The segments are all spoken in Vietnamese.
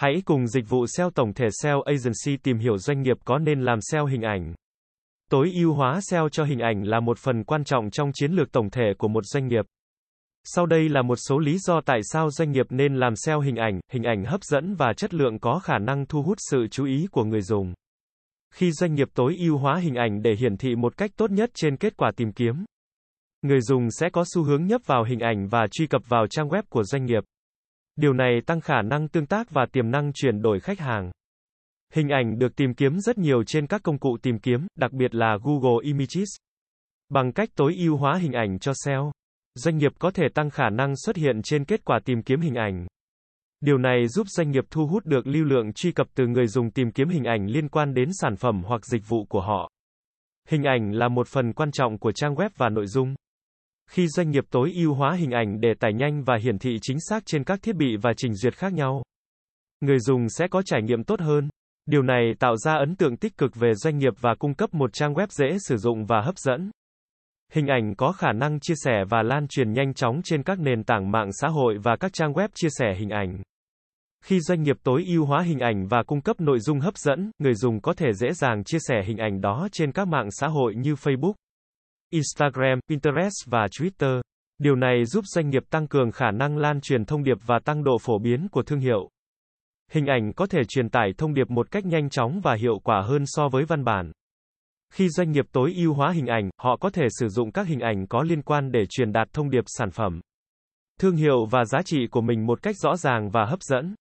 Hãy cùng dịch vụ SEO tổng thể SEO Agency tìm hiểu doanh nghiệp có nên làm SEO hình ảnh. Tối ưu hóa SEO cho hình ảnh là một phần quan trọng trong chiến lược tổng thể của một doanh nghiệp. Sau đây là một số lý do tại sao doanh nghiệp nên làm SEO hình ảnh, hình ảnh hấp dẫn và chất lượng có khả năng thu hút sự chú ý của người dùng. Khi doanh nghiệp tối ưu hóa hình ảnh để hiển thị một cách tốt nhất trên kết quả tìm kiếm, người dùng sẽ có xu hướng nhấp vào hình ảnh và truy cập vào trang web của doanh nghiệp. Điều này tăng khả năng tương tác và tiềm năng chuyển đổi khách hàng. Hình ảnh được tìm kiếm rất nhiều trên các công cụ tìm kiếm, đặc biệt là Google Images. Bằng cách tối ưu hóa hình ảnh cho SEO, doanh nghiệp có thể tăng khả năng xuất hiện trên kết quả tìm kiếm hình ảnh. Điều này giúp doanh nghiệp thu hút được lưu lượng truy cập từ người dùng tìm kiếm hình ảnh liên quan đến sản phẩm hoặc dịch vụ của họ. Hình ảnh là một phần quan trọng của trang web và nội dung. Khi doanh nghiệp tối ưu hóa hình ảnh để tải nhanh và hiển thị chính xác trên các thiết bị và trình duyệt khác nhau, người dùng sẽ có trải nghiệm tốt hơn. Điều này tạo ra ấn tượng tích cực về doanh nghiệp và cung cấp một trang web dễ sử dụng và hấp dẫn. Hình ảnh có khả năng chia sẻ và lan truyền nhanh chóng trên các nền tảng mạng xã hội và các trang web chia sẻ hình ảnh. Khi doanh nghiệp tối ưu hóa hình ảnh và cung cấp nội dung hấp dẫn, người dùng có thể dễ dàng chia sẻ hình ảnh đó trên các mạng xã hội như Facebook, Instagram, Pinterest và Twitter. Điều này giúp doanh nghiệp tăng cường khả năng lan truyền thông điệp và tăng độ phổ biến của thương hiệu. Hình ảnh có thể truyền tải thông điệp một cách nhanh chóng và hiệu quả hơn so với văn bản. Khi doanh nghiệp tối ưu hóa hình ảnh, họ có thể sử dụng các hình ảnh có liên quan để truyền đạt thông điệp sản phẩm, thương hiệu và giá trị của mình một cách rõ ràng và hấp dẫn.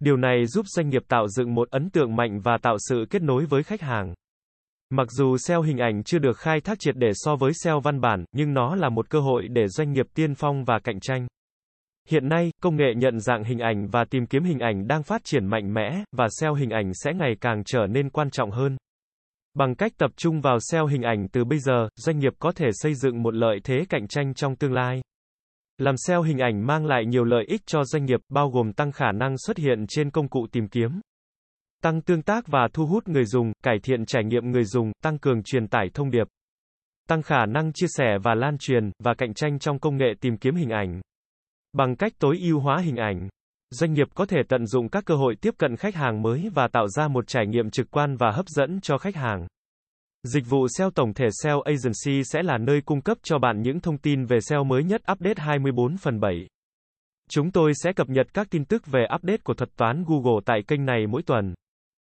Điều này giúp doanh nghiệp tạo dựng một ấn tượng mạnh và tạo sự kết nối với khách hàng. Mặc dù SEO hình ảnh chưa được khai thác triệt để so với SEO văn bản, nhưng nó là một cơ hội để doanh nghiệp tiên phong và cạnh tranh. Hiện nay, công nghệ nhận dạng hình ảnh và tìm kiếm hình ảnh đang phát triển mạnh mẽ, và SEO hình ảnh sẽ ngày càng trở nên quan trọng hơn. Bằng cách tập trung vào SEO hình ảnh từ bây giờ, doanh nghiệp có thể xây dựng một lợi thế cạnh tranh trong tương lai. Làm SEO hình ảnh mang lại nhiều lợi ích cho doanh nghiệp, bao gồm tăng khả năng xuất hiện trên công cụ tìm kiếm, tăng tương tác và thu hút người dùng, cải thiện trải nghiệm người dùng, tăng cường truyền tải thông điệp, tăng khả năng chia sẻ và lan truyền, và cạnh tranh trong công nghệ tìm kiếm hình ảnh. Bằng cách tối ưu hóa hình ảnh, doanh nghiệp có thể tận dụng các cơ hội tiếp cận khách hàng mới và tạo ra một trải nghiệm trực quan và hấp dẫn cho khách hàng. Dịch vụ SEO tổng thể SEO Agency sẽ là nơi cung cấp cho bạn những thông tin về SEO mới nhất update 24 phần 7. Chúng tôi sẽ cập nhật các tin tức về update của thuật toán Google tại kênh này mỗi tuần.